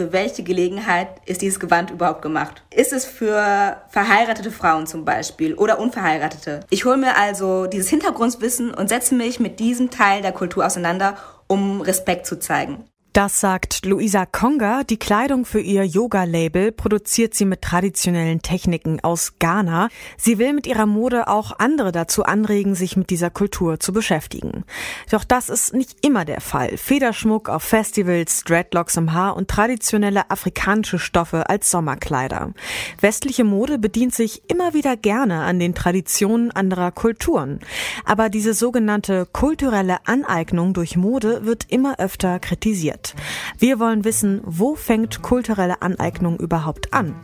für welche Gelegenheit ist dieses Gewand überhaupt gemacht? Ist es für verheiratete Frauen zum Beispiel oder unverheiratete? Ich hole mir also dieses Hintergrundwissen und setze mich mit diesem Teil der Kultur auseinander, um Respekt zu zeigen. Das sagt Luisa Konga. Die Kleidung für ihr Yoga-Label produziert sie mit traditionellen Techniken aus Ghana. Sie will mit ihrer Mode auch andere dazu anregen, sich mit dieser Kultur zu beschäftigen. Doch das ist nicht immer der Fall. Federschmuck auf Festivals, Dreadlocks im Haar und traditionelle afrikanische Stoffe als Sommerkleider. Westliche Mode bedient sich immer wieder gerne an den Traditionen anderer Kulturen. Aber diese sogenannte kulturelle Aneignung durch Mode wird immer öfter kritisiert wird. Wir wollen wissen, wo fängt kulturelle Aneignung überhaupt an?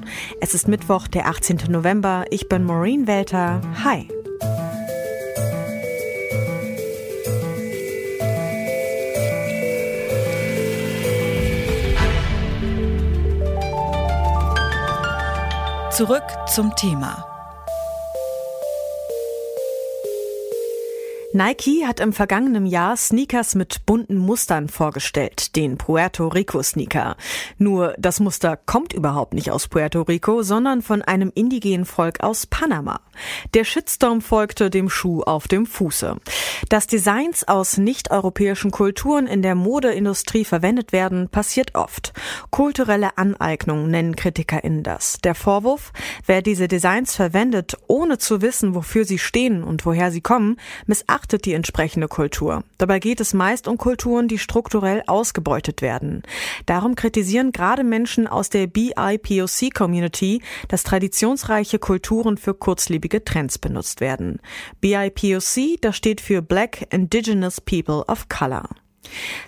Es ist Mittwoch, der 18. November. Ich bin Maureen Welter. Hi. Zurück zum Thema. Nike hat im vergangenen Jahr Sneakers mit bunten Mustern vorgestellt, den Puerto Rico Sneaker. Nur das Muster kommt überhaupt nicht aus Puerto Rico, sondern von einem indigenen Volk aus Panama. Der Shitstorm folgte dem Schuh auf dem Fuße. Dass Designs aus nicht-europäischen Kulturen in der Modeindustrie verwendet werden, passiert oft. Kulturelle Aneignung nennen KritikerInnen das. Der Vorwurf, wer diese Designs verwendet, ohne zu wissen, wofür sie stehen und woher sie kommen, missachtet beachtet die entsprechende Kultur. Dabei geht es meist um Kulturen, die strukturell ausgebeutet werden. Darum kritisieren gerade Menschen aus der BIPOC-Community, dass traditionsreiche Kulturen für kurzlebige Trends benutzt werden. BIPOC, das steht für Black Indigenous People of Color.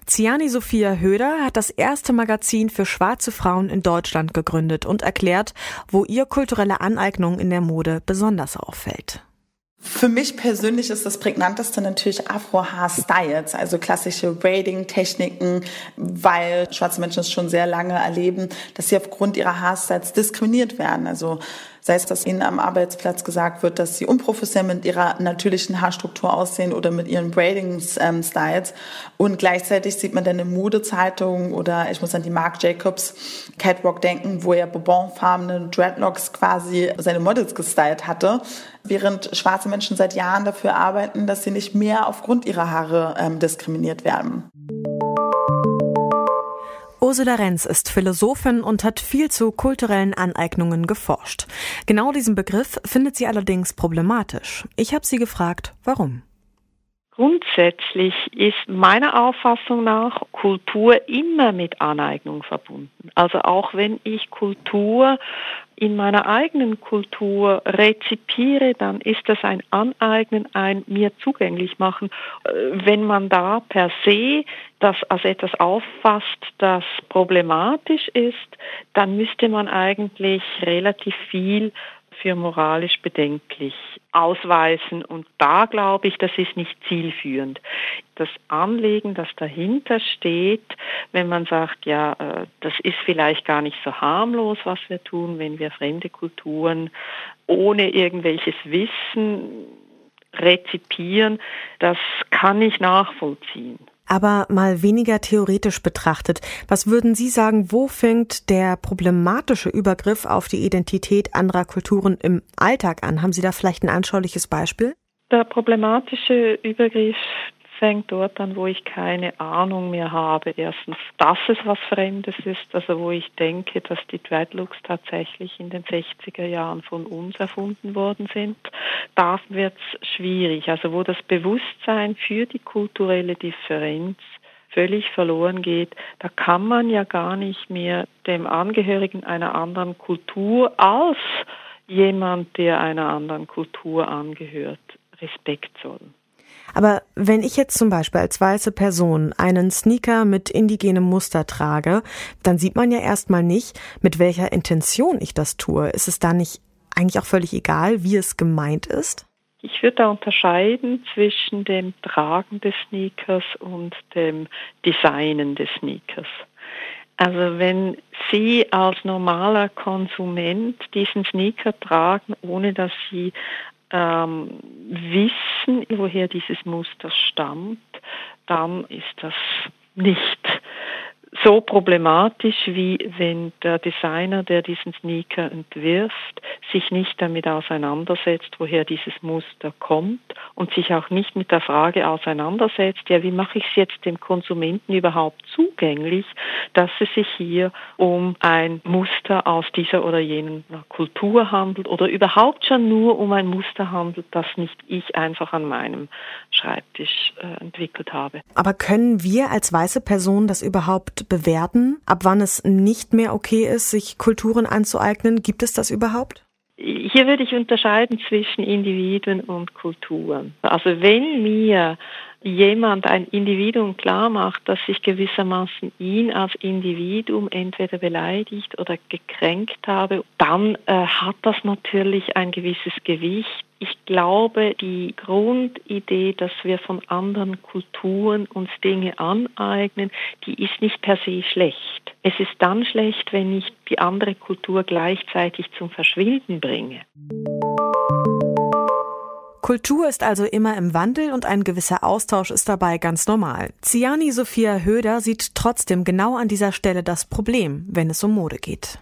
Ziani Sophia Höder hat das erste Magazin für schwarze Frauen in Deutschland gegründet und erklärt, wo ihr kulturelle Aneignung in der Mode besonders auffällt. Für mich persönlich ist das prägnanteste natürlich Afro-Haarstyles, also klassische Braiding-Techniken, weil schwarze Menschen es schon sehr lange erleben, dass sie aufgrund ihrer Haarstyles diskriminiert werden. Also sei es, dass ihnen am Arbeitsplatz gesagt wird, dass sie unprofessionell mit ihrer natürlichen Haarstruktur aussehen oder mit ihren Braiding-Styles. Und gleichzeitig sieht man dann in Modezeitungen oder ich muss an die Marc Jacobs Catwalk denken, wo er bourbonfarbene Dreadlocks quasi seine Models gestylt hatte, während schwarze Menschen seit Jahren dafür arbeiten, dass sie nicht mehr aufgrund ihrer Haare ähm, diskriminiert werden. Ursula Renz ist Philosophin und hat viel zu kulturellen Aneignungen geforscht. Genau diesen Begriff findet sie allerdings problematisch. Ich habe sie gefragt, warum. Grundsätzlich ist meiner Auffassung nach Kultur immer mit Aneignung verbunden. Also auch wenn ich Kultur in meiner eigenen Kultur rezipiere, dann ist das ein Aneignen, ein mir zugänglich machen. Äh, wenn man da per se das als etwas auffasst, das problematisch ist, dann müsste man eigentlich relativ viel für moralisch bedenklich ausweisen. Und da glaube ich, das ist nicht zielführend. Das Anliegen, das dahinter steht, wenn man sagt, ja, äh, das ist vielleicht gar nicht so harmlos, was wir tun, wenn wir fremde Kulturen ohne irgendwelches Wissen rezipieren, das kann ich nachvollziehen. Aber mal weniger theoretisch betrachtet, was würden Sie sagen, wo fängt der problematische Übergriff auf die Identität anderer Kulturen im Alltag an? Haben Sie da vielleicht ein anschauliches Beispiel? Der problematische Übergriff fängt dort an, wo ich keine Ahnung mehr habe. Erstens, dass es was Fremdes ist, also wo ich denke, dass die Dreadlocks tatsächlich in den 60er Jahren von uns erfunden worden sind. Da wird es schwierig, also wo das Bewusstsein für die kulturelle Differenz völlig verloren geht, da kann man ja gar nicht mehr dem Angehörigen einer anderen Kultur als jemand, der einer anderen Kultur angehört, Respekt zollen. Aber wenn ich jetzt zum Beispiel als weiße Person einen Sneaker mit indigenem Muster trage, dann sieht man ja erstmal nicht, mit welcher Intention ich das tue. Ist es da nicht eigentlich auch völlig egal, wie es gemeint ist? Ich würde da unterscheiden zwischen dem Tragen des Sneakers und dem Designen des Sneakers. Also wenn Sie als normaler Konsument diesen Sneaker tragen, ohne dass Sie ähm, wissen, woher dieses Muster stammt, dann ist das nicht so problematisch, wie wenn der Designer, der diesen Sneaker entwirft, sich nicht damit auseinandersetzt, woher dieses Muster kommt und sich auch nicht mit der Frage auseinandersetzt, ja, wie mache ich es jetzt dem Konsumenten überhaupt zugänglich, dass es sich hier um ein Muster aus dieser oder jenen Kultur handelt oder überhaupt schon nur um ein Muster handelt, das nicht ich einfach an meinem Schreibtisch äh, entwickelt habe. Aber können wir als weiße Person das überhaupt bewerten, ab wann es nicht mehr okay ist, sich Kulturen anzueignen? Gibt es das überhaupt? Hier würde ich unterscheiden zwischen Individuen und Kulturen. Also wenn mir jemand ein Individuum klar macht, dass ich gewissermaßen ihn als Individuum entweder beleidigt oder gekränkt habe, dann äh, hat das natürlich ein gewisses Gewicht. Ich glaube, die Grundidee, dass wir von anderen Kulturen uns Dinge aneignen, die ist nicht per se schlecht. Es ist dann schlecht, wenn ich die andere Kultur gleichzeitig zum Verschwinden bringe. Kultur ist also immer im Wandel und ein gewisser Austausch ist dabei ganz normal. Ziani Sophia Höder sieht trotzdem genau an dieser Stelle das Problem, wenn es um Mode geht.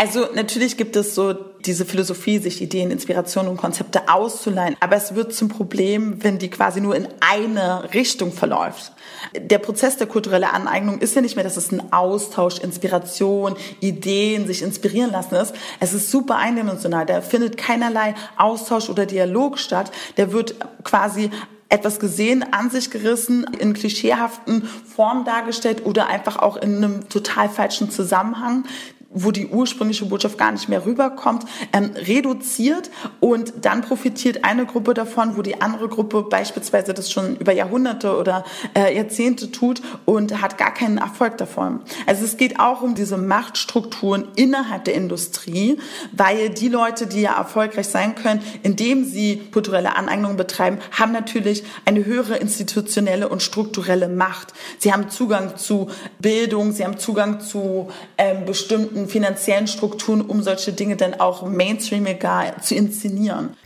Also natürlich gibt es so diese Philosophie, sich Ideen, Inspirationen und Konzepte auszuleihen, aber es wird zum Problem, wenn die quasi nur in eine Richtung verläuft. Der Prozess der kulturellen Aneignung ist ja nicht mehr, dass es ein Austausch, Inspiration, Ideen, sich inspirieren lassen ist. Es ist super eindimensional. Da findet keinerlei Austausch oder Dialog statt. Der wird quasi etwas gesehen, an sich gerissen, in klischeehaften Formen dargestellt oder einfach auch in einem total falschen Zusammenhang wo die ursprüngliche Botschaft gar nicht mehr rüberkommt, ähm, reduziert und dann profitiert eine Gruppe davon, wo die andere Gruppe beispielsweise das schon über Jahrhunderte oder äh, Jahrzehnte tut und hat gar keinen Erfolg davon. Also es geht auch um diese Machtstrukturen innerhalb der Industrie, weil die Leute, die ja erfolgreich sein können, indem sie kulturelle Aneignung betreiben, haben natürlich eine höhere institutionelle und strukturelle Macht. Sie haben Zugang zu Bildung, sie haben Zugang zu ähm, bestimmten bestimmten finanziellen Strukturen, um solche Dinge dann auch mainstreamiger zu inszenieren.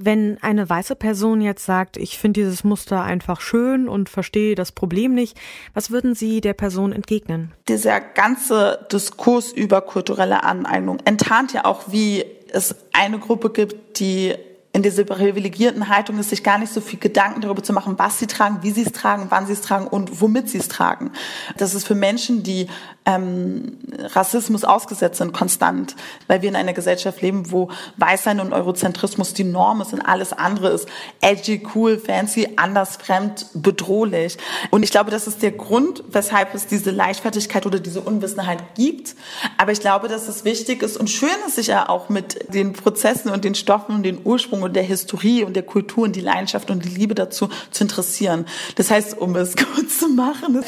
Wenn eine weiße Person jetzt sagt, ich finde dieses Muster einfach schön und verstehe das Problem nicht, was würden Sie der Person entgegnen? Dieser ganze Diskurs über kulturelle Aneignung enttarnt ja auch, wie es eine Gruppe gibt, die in dieser privilegierten Haltung ist, sich gar nicht so viel Gedanken darüber zu machen, was sie tragen, wie sie es tragen, wann sie es tragen und womit sie es tragen. Das ist für Menschen, die ähm, Rassismus ausgesetzt sind, konstant, weil wir in einer Gesellschaft leben, wo Weißsein und Eurozentrismus die Norm ist und alles andere ist edgy, cool, fancy, anders, fremd, bedrohlich. Und ich glaube, das ist der Grund, weshalb es diese Leichtfertigkeit oder diese Unwissenheit gibt. Aber ich glaube, dass es wichtig ist und schön ist, sich ja auch mit den Prozessen und den Stoffen und den Ursprung und der Historie und der Kultur und die Leidenschaft und die Liebe dazu zu interessieren. Das heißt, um es kurz zu machen,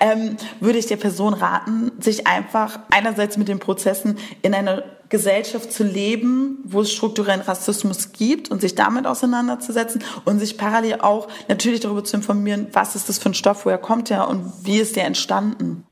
ähm, würde ich der Person raten, sich einfach einerseits mit den Prozessen in einer Gesellschaft zu leben, wo es strukturellen Rassismus gibt und sich damit auseinanderzusetzen und sich parallel auch natürlich darüber zu informieren, was ist das für ein Stoff, woher kommt er und wie ist der entstanden.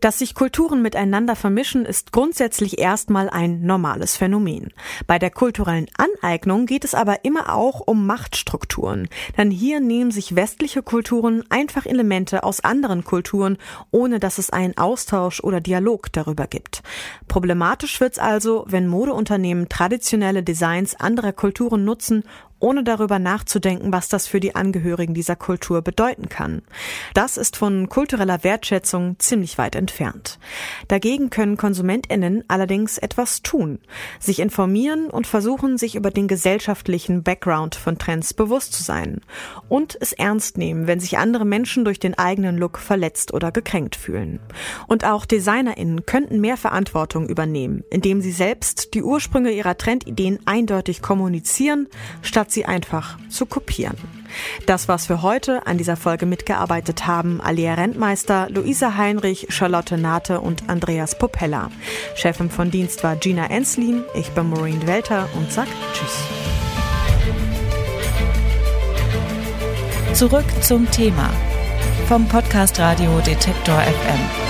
Dass sich Kulturen miteinander vermischen, ist grundsätzlich erstmal ein normales Phänomen. Bei der kulturellen Aneignung geht es aber immer auch um Machtstrukturen. Denn hier nehmen sich westliche Kulturen einfach Elemente aus anderen Kulturen, ohne dass es einen Austausch oder Dialog darüber gibt. Problematisch wird's also, wenn Modeunternehmen traditionelle Designs anderer Kulturen nutzen, ohne darüber nachzudenken, was das für die Angehörigen dieser Kultur bedeuten kann. Das ist von kultureller Wertschätzung ziemlich weit entfernt. Dagegen können Konsumentinnen allerdings etwas tun, sich informieren und versuchen, sich über den gesellschaftlichen Background von Trends bewusst zu sein und es ernst nehmen, wenn sich andere Menschen durch den eigenen Look verletzt oder gekränkt fühlen. Und auch Designerinnen könnten mehr Verantwortung übernehmen, indem sie selbst die Ursprünge ihrer Trendideen eindeutig kommunizieren, statt statt sie einfach zu kopieren. Das war's für heute. An dieser Folge mitgearbeitet haben Alia Rentmeister, Luisa Heinrich, Charlotte Nate und Andreas Popella. Chefin von Dienst war Gina Enslin. Ich bin Maureen Welter und sag Tschüss. Zurück zum Thema vom Podcast Radio Detektor FM.